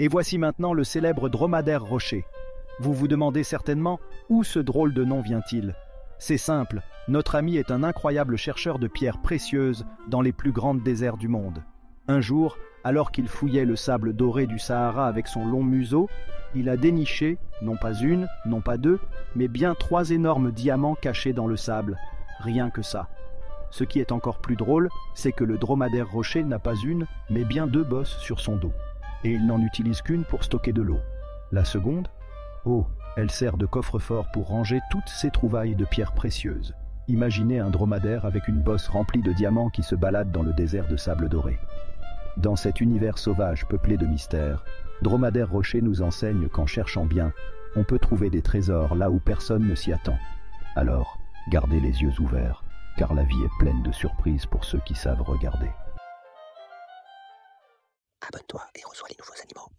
Et voici maintenant le célèbre dromadaire rocher. Vous vous demandez certainement où ce drôle de nom vient-il? C'est simple, notre ami est un incroyable chercheur de pierres précieuses dans les plus grandes déserts du monde. Un jour, alors qu'il fouillait le sable doré du Sahara avec son long museau, il a déniché, non pas une, non pas deux, mais bien trois énormes diamants cachés dans le sable. Rien que ça. Ce qui est encore plus drôle, c'est que le dromadaire rocher n'a pas une, mais bien deux bosses sur son dos. Et il n'en utilise qu'une pour stocker de l'eau. La seconde Oh, elle sert de coffre-fort pour ranger toutes ses trouvailles de pierres précieuses. Imaginez un dromadaire avec une bosse remplie de diamants qui se balade dans le désert de sable doré. Dans cet univers sauvage peuplé de mystères, Dromadaire Rocher nous enseigne qu'en cherchant bien, on peut trouver des trésors là où personne ne s'y attend. Alors, gardez les yeux ouverts, car la vie est pleine de surprises pour ceux qui savent regarder. Abonne-toi et reçois les nouveaux animaux.